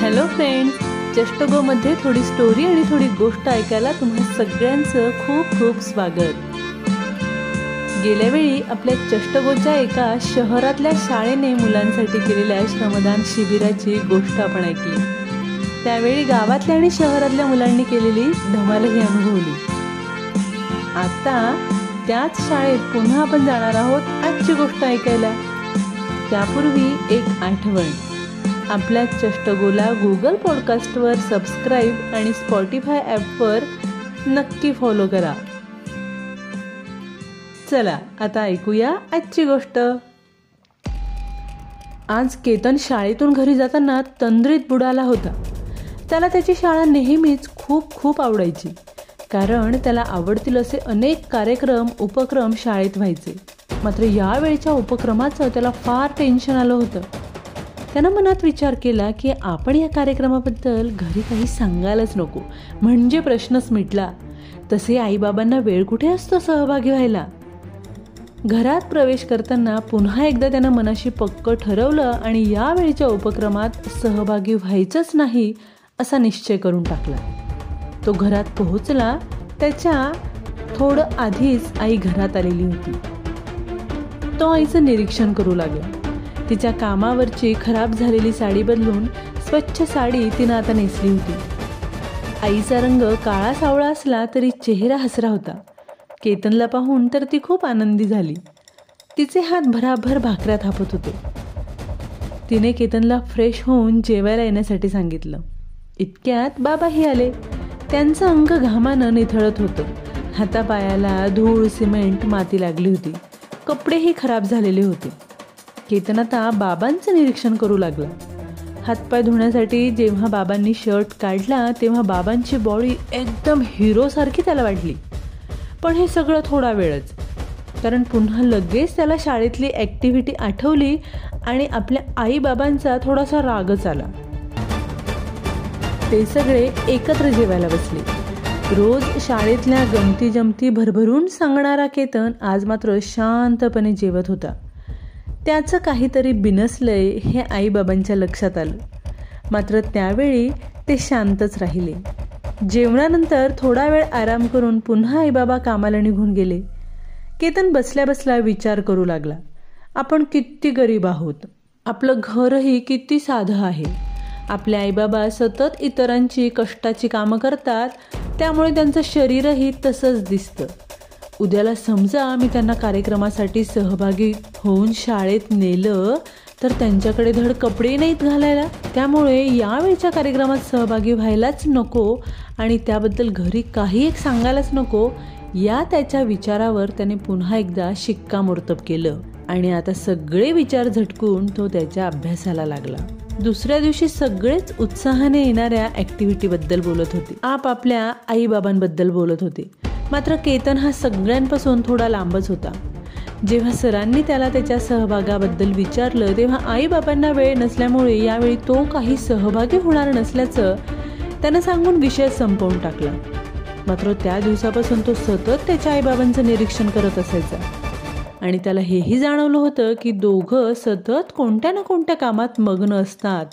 Hello friends चष्टगोमध्ये थोडी story आणि थोडी गोष्ट ऐकायला तुम्हा सगळ्यांचं खूप खूप स्वागत. गेल्या वेळी आपल्या चष्टगोच्या एका शहरातल्या शाळेने मुलांसाठी केलेल्या श्रमदान शिबिराची गोष्ट आपण ऐकली. त्यावेळी गावातल्या आणि शहरातल्या मुलांनी केलेली धमालही अनुभवली. आता त्याच शाळेत पुन्हा आपण जाणार आहोत आजची गोष्ट ऐकायला. त्यापूर्वी एक आठवण. आपल्या चष्टगोला गुगल पॉडकास्टवर सबस्क्राईब आणि स्पॉटीफाय ॲपवर नक्की फॉलो करा. चला आता ऐकूया आजची गोष्ट. आज केतन शाळेतून घरी जाताना तंद्रीत बुडाला होता. त्याला त्याची शाळा नेहमीच खूप खूप आवडायची. कारण त्याला आवडतील असे अनेक कार्यक्रम उपक्रम शाळेत व्हायचे. मात्र यावेळच्या उपक्रमाचं त्याला फार टेन्शन आलं होतं. त्यानं मनात विचार केला की आपण या कार्यक्रमाबद्दल घरी काही सांगायलाच नको. म्हणजे प्रश्नच मिटला. तसे आईबाबांना वेळ कुठे असतो सहभागी व्हायला? घरात प्रवेश करताना पुन्हा एकदा त्यानं मनाशी पक्क ठरवलं आणि यावेळीच्या उपक्रमात सहभागी व्हायचंच नाही असा निश्चय करून टाकला. तो घरात पोहोचला. त्याच्या थोडं आधीच आई घरात आलेली होती. तो आईचं निरीक्षण करू लागला. तिच्या कामावरची खराब झालेली साडी बदलून स्वच्छ साडी तिनं आता नेसली होती. आईचा रंग काळा सावळा असला तरी चेहरा हसरा होता. केतनला पाहून तर ती खूप आनंदी झाली. तिचे हात भराभर भाकऱ्या थापत होते. तिने केतनला फ्रेश होऊन जेवायला येण्यासाठी सांगितलं. इतक्यात बाबाही आले. त्यांचं अंग घामानं निथळत होतं. हातापायाला धूळ सिमेंट माती लागली होती. कपडेही खराब झालेले होते. केतन आता बाबांचं निरीक्षण करू लागला. हातपाय धुण्यासाठी जेव्हा बाबांनी शर्ट काढला तेव्हा बाबांची बॉडी एकदम हिरोसारखी त्याला वाटली पण हे सगळं थोडा वेळच. कारण पुन्हा लगेच त्याला शाळेतली ॲक्टिव्हिटी आठवली आणि आपल्या आईबाबांचा थोडासा रागच आला. ते सगळे एकत्र जेवायला बसले. रोज शाळेतल्या गमती जमती भरभरून सांगणारा केतन आज मात्र शांतपणे जेवत होता. त्याचं काहीतरी बिनसलंय हे आईबाबांच्या लक्षात आलं. मात्र त्यावेळी ते शांतच राहिले. जेवणानंतर थोडा वेळ आराम करून पुन्हा आईबाबा कामाला निघून गेले. केतन बसल्या बसल्या विचार करू लागला. आपण किती गरीब आहोत. आपलं घरही किती साधं आहे. आपले आईबाबा सतत इतरांची कष्टाची कामं करतात. त्यामुळे त्यांचं शरीरही तसंच दिसतं. उद्याला समजा मी त्यांना कार्यक्रमासाठी सहभागी होऊन शाळेत नेलं तर त्यांच्याकडे धड कपडे नाहीत घालायला. त्यामुळे यावेळच्या कार्यक्रमात सहभागी व्हायलाच नको आणि त्याबद्दल घरी काही एक सांगायलाच नको या त्याच्या विचारावर त्याने पुन्हा एकदा शिक्कामोर्तब केलं. आणि आता सगळे विचार झटकून तो त्याच्या अभ्यासाला लागला. दुसऱ्या दिवशी सगळेच उत्साहाने येणाऱ्या ॲक्टिव्हिटीबद्दल बोलत होते. आपापल्या आईबाबांबद्दल बोलत होते. मात्र केतन हा सगळ्यांपासून थोडा लांबच होता. जेव्हा सरांनी त्याला त्याच्या सहभागाबद्दल विचारलं तेव्हा आईबाबांना वेळ नसल्यामुळे यावेळी तो काही सहभागी होणार नसल्याचं त्यानं सांगून विषय संपवून टाकला. मात्र त्या दिवसापासून तो सतत त्याच्या आईबाबांचं निरीक्षण करत असायचा. आणि त्याला हेही जाणवलं होतं की दोघं सतत कोणत्या ना कोणत्या कामात मग्न असतात.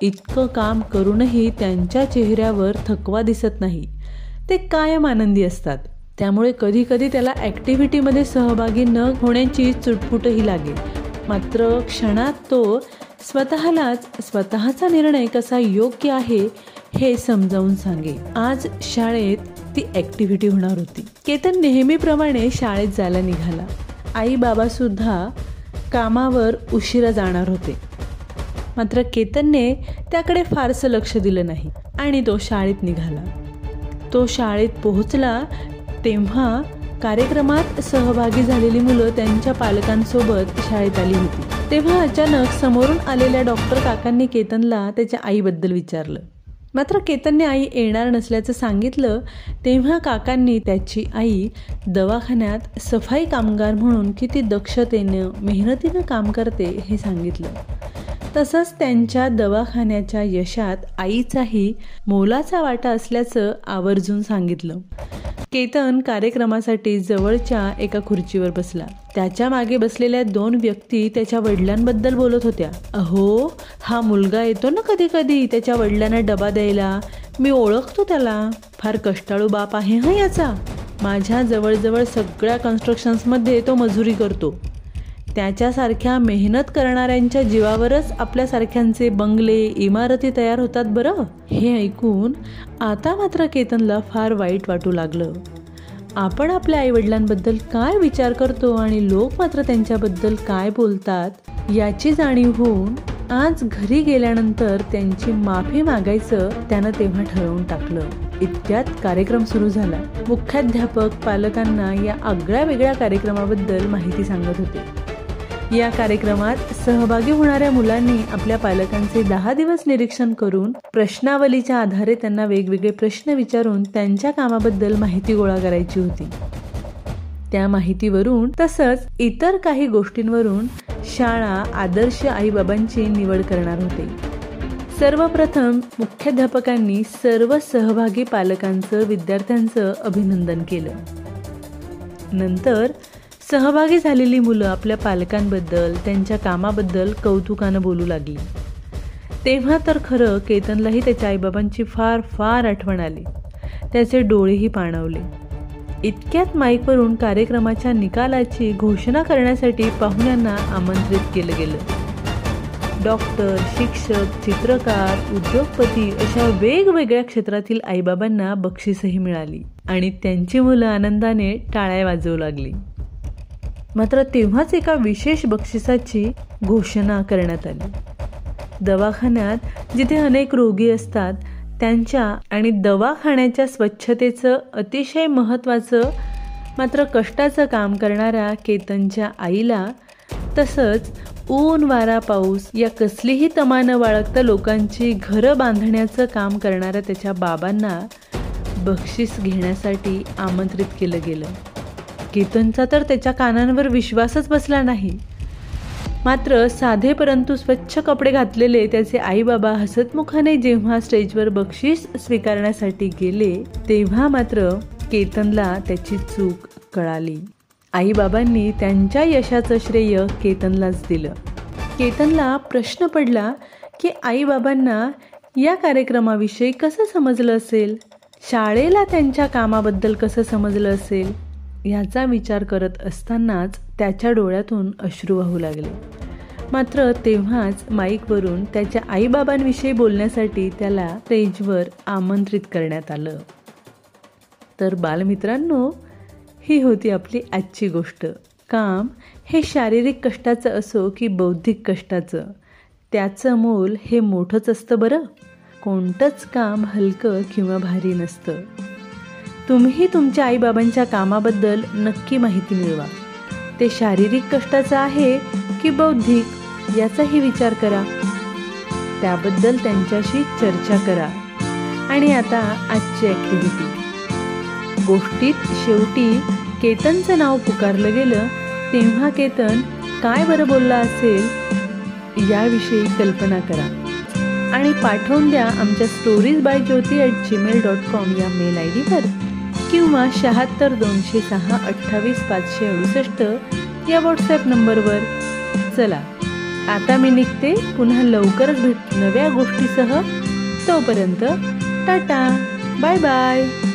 इतकं काम करूनही त्यांच्या चेहऱ्यावर थकवा दिसत नाही. ते कायम आनंदी असतात. त्यामुळे कधी कधी त्याला ॲक्टिव्हिटीमध्ये सहभागी न होण्याची चुटपुटही लागेल. मात्र क्षणात तो स्वतःलाच स्वतःचा निर्णय कसा योग्य आहे हे समजावून सांगे आज शाळेत ती ॲक्टिव्हिटी होणार होती. केतन नेहमीप्रमाणे शाळेत जायला निघाला. आई बाबा सुद्धा कामावर उशिरा जाणार होते. मात्र केतनने त्याकडे फारसं लक्ष दिलं नाही आणि तो शाळेत निघाला. तो शाळेत पोहोचला तेव्हा कार्यक्रमात सहभागी झालेली मुलं त्यांच्या पालकांसोबत शाळेत आली होती. तेव्हा अचानक समोरून आलेल्या डॉक्टर काकांनी केतनला त्याच्या आईबद्दल विचारलं. मात्र केतनने आई येणार नसल्याचं सांगितलं तेव्हा काकांनी त्याची आई दवाखान्यात सफाई कामगार म्हणून किती दक्षतेनं मेहनतीनं काम करते हे सांगितलं. तसंच त्यांच्या दवाखान्याच्या यशात आईचाही मोलाचा वाटा असल्याचं आवर्जून सांगितलं. केतन कार्यक्रमासाठी जवळच्या एका खुर्चीवर बसला. त्याच्यामागे बसलेल्या दोन व्यक्ती त्याच्या वडिलांबद्दल बोलत होत्या. अहो हा मुलगा येतो ना कधी कधी त्याच्या वडिलांना डबा द्यायला? मी ओळखतो त्याला. फार कष्टाळू बाप आहे हा याचा. माझ्या जवळजवळ सगळ्या कन्स्ट्रक्शन्समध्ये तो मजुरी करतो. त्याच्यासारख्या मेहनत करणाऱ्यांच्या जीवावरच आपल्यासारख्यांचे बंगले इमारती तयार होतात बरं? हे ऐकून आता मात्र केतनला फार वाईट वाटू लागलं. आपण आपल्या आईवडिलांबद्दल काय विचार करतो आणि लोक मात्र त्यांच्याबद्दल काय बोलतात याची जाणीव होऊन आज घरी गेल्यानंतर त्यांची माफी मागायचं त्यानं तेव्हा ठरवून टाकलं. इतक्यात कार्यक्रम सुरू झाला. मुख्याध्यापक पालकांना या आगळ्या वेगळ्या कार्यक्रमाबद्दल माहिती सांगत होते. या कार्यक्रमात सहभागी होणाऱ्या मुलांनी आपल्या पालकांचे दहा दिवस निरीक्षण करून प्रश्नावलीच्या आधारे त्यांना वेगवेगळे प्रश्न विचारून त्यांच्या कामाबद्दल माहिती गोळा करायची होती. त्या माहितीवरून तसंच इतर काही गोष्टींवरून शाळा आदर्श आईबाबांची निवड करणार होते. सर्वप्रथम मुख्याध्यापकांनी सर्व सहभागी पालकांचं विद्यार्थ्यांचं अभिनंदन केलं. नंतर सहभागी झालेली मुलं आपल्या पालकांबद्दल त्यांच्या कामाबद्दल कौतुकानं बोलू लागली. तेव्हा तर खरं केतनलाही त्याच्या आईबाबांची फार फार आठवण आली. त्याचे डोळेही पाणवले. इतक्यात माईकवरून कार्यक्रमाच्या निकालाची घोषणा करण्यासाठी पाहुण्यांना आमंत्रित केलं गेलं. डॉक्टर शिक्षक चित्रकार उद्योगपती अशा वेगवेगळ्या क्षेत्रातील आईबाबांना बक्षीसही मिळाली आणि त्यांची मुलं आनंदाने टाळ्या वाजवू लागली. मात्र तेव्हाच एका विशेष बक्षिसाची घोषणा करण्यात आली. दवाखान्यात जिथे अनेक रोगी असतात त्यांच्या आणि दवाखान्याच्या स्वच्छतेचं अतिशय महत्त्वाचं मात्र कष्टाचं काम करणाऱ्या केतनच्या आईला तसंच ऊन वारा पाऊस या कसलीही तमानं वाळगता बाळगता लोकांची घरं बांधण्याचं काम करणाऱ्या त्याच्या बाबांना बक्षीस घेण्यासाठी आमंत्रित केलं गेलं. केतनचा तर त्याच्या कानांवर विश्वासच बसला नाही. मात्र साधे परंतु स्वच्छ कपडे घातलेले त्याचे आईबाबा हसतमुखाने जेव्हा स्टेजवर बक्षीस स्वीकारण्यासाठी गेले तेव्हा मात्र केतनला त्याची चूक कळाली. आईबाबांनी त्यांच्या यशाचं श्रेय केतनलाच दिलं. केतनला प्रश्न पडला की आईबाबांना या कार्यक्रमाविषयी कसं समजलं असेल? शाळेला त्यांच्या कामाबद्दल कसं समजलं असेल? याचा विचार करत असतानाच त्याच्या डोळ्यातून अश्रू वाहू लागले. मात्र तेव्हाच माईकवरून त्याच्या आईबाबांविषयी बोलण्यासाठी त्याला स्टेजवर आमंत्रित करण्यात आलं. तर बालमित्रांनो ही होती आपली आजची गोष्ट. काम हे शारीरिक कष्टाचं असो की बौद्धिक कष्टाचं त्याचं मोल हे मोठंच असतं बरं. कोणतंच काम हलकं किंवा भारी नसतं. तुम्ही तुमच्या आईबाबांच्या कामाबद्दल नक्की माहिती मिळवा. ते शारीरिक कष्टाचं आहे की बौद्धिक याचाही विचार करा. त्याबद्दल त्यांच्याशी चर्चा करा. आणि आता आजची ॲक्टिव्हिटी गोष्टीत शेवटी केतनचं नाव पुकारलं गेलं तेव्हा केतन काय बरं बोलला असेल याविषयी कल्पना करा. आणि पाठवून द्या आमच्या stories by Jyoti at Gmail dot com या मेल आय डीवर किंवा शहात्तर दोनशे सहा अठ्ठावीस पाचशे अडुसष्ट या व्हॉट्सॲप नंबरवर. चला आता मी निघते. पुन्हा लवकरच भेट नव्या गोष्टीसह. तोपर्यंत टाटा. Bye bye.